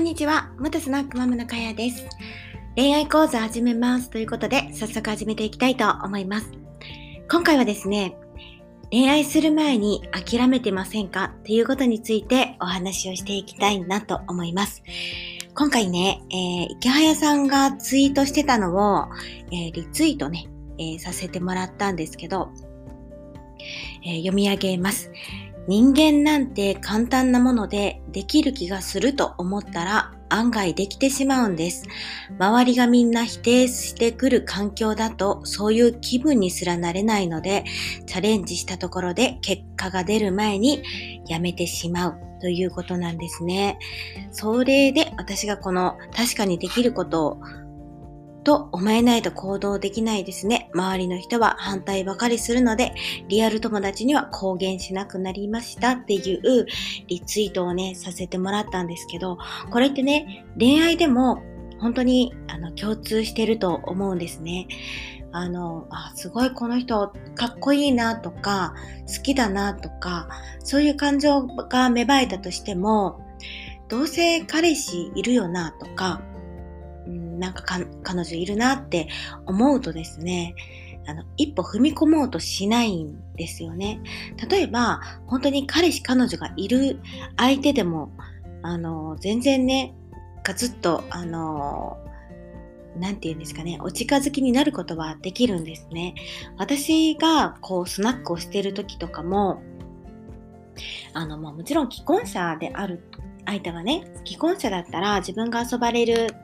んにちは。元スナックママのかやです。恋愛講座始めますということで、早速始めていきたいと思います。今回はですね、恋愛する前に諦めてませんか？っていうことについてお話をしていきたいなと思います。今回ね、えー、池早さんがツイートしてたのを、えー、リツイートね、えー、させてもらったんですけど、えー、読み上げます。人間なんて簡単なものでできる気がすると思ったら案外できてしまうんです。周りがみんな否定してくる環境だとそういう気分にすらなれないのでチャレンジしたところで結果が出る前にやめてしまうということなんですね。それで私がこの確かにできることをと思えないと行動できないですね。周りの人は反対ばかりするので、リアル友達には公言しなくなりましたっていうリツイートをね、させてもらったんですけど、これってね、恋愛でも本当にあの共通してると思うんですね。あの、あ、すごいこの人かっこいいなとか、好きだなとか、そういう感情が芽生えたとしても、どうせ彼氏いるよなとか、なんか彼女いるなって思うとですね、あの、一歩踏み込もうとしないんですよね。例えば、本当に彼氏彼女がいる相手でも、あの、全然ね、ガツッと、あの、なんて言うんですかね、お近づきになることはできるんですね。私が、こう、スナックをしてる時とかも、あの、まあ、もちろん既婚者である相手がね、既婚者だったら自分が遊ばれる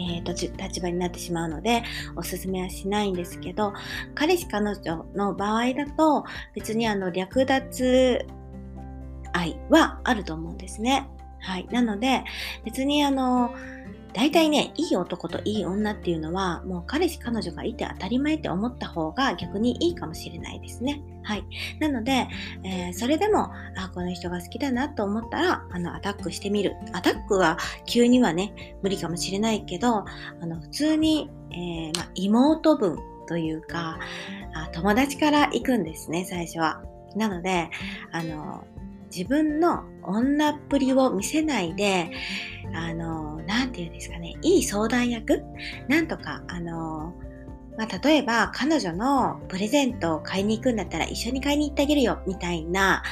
えー、立場になってしまうので、おすすめはしないんですけど、彼氏彼女の場合だと、別にあの、略奪愛はあると思うんですね。はい。なので、別にあの、大体ね、いい男といい女っていうのは、もう彼氏彼女がいて当たり前って思った方が逆にいいかもしれないですね。はい。なので、えー、それでも、あ、この人が好きだなと思ったら、あの、アタックしてみる。アタックは急にはね、無理かもしれないけど、あの、普通に、えー、ま妹分というかあ、友達から行くんですね、最初は。なので、あの、自分の女っぷりを見せないで、あの、なんて言うんですかね、いい相談役？なんとか、あの、まあ、例えば彼女のプレゼントを買いに行くんだったら一緒に買いに行ってあげるよみたいな、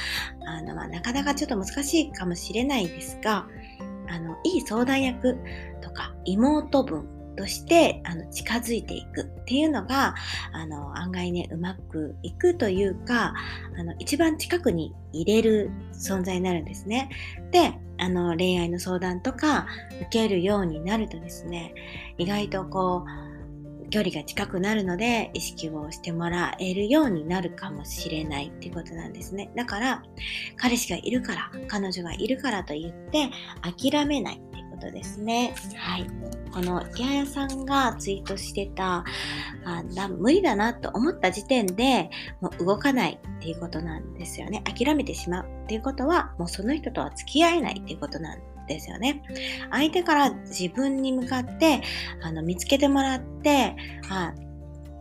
あの、まあ、なかなかちょっと難しいかもしれないですが、あの、いい相談役とか妹分としてあの近づいていくっていうのがあの案外ねうまくいくというかあの一番近くに入れる存在になるんですね。であの恋愛の相談とか受けるようになるとですね意外とこう距離が近くなるので意識をしてもらえるようになるかもしれないっていうことなんですね。だから彼氏がいるから彼女がいるからと言って諦めないことですね。はい。この池谷さんがツイートしてた、あだ無理だなと思った時点でもう動かないっていうことなんですよね。諦めてしまうっていうことは、もうその人とは付き合えないっていうことなんですよね。相手から自分に向かってあの見つけてもらって、あ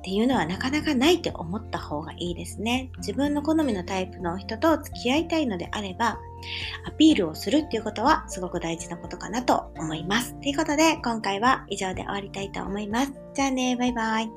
っていうのはなかなかないって思った方がいいですね。自分の好みのタイプの人と付き合いたいのであれば、アピールをするっていうことはすごく大事なことかなと思います。ということで、今回は以上で終わりたいと思います。じゃあね、バイバイ。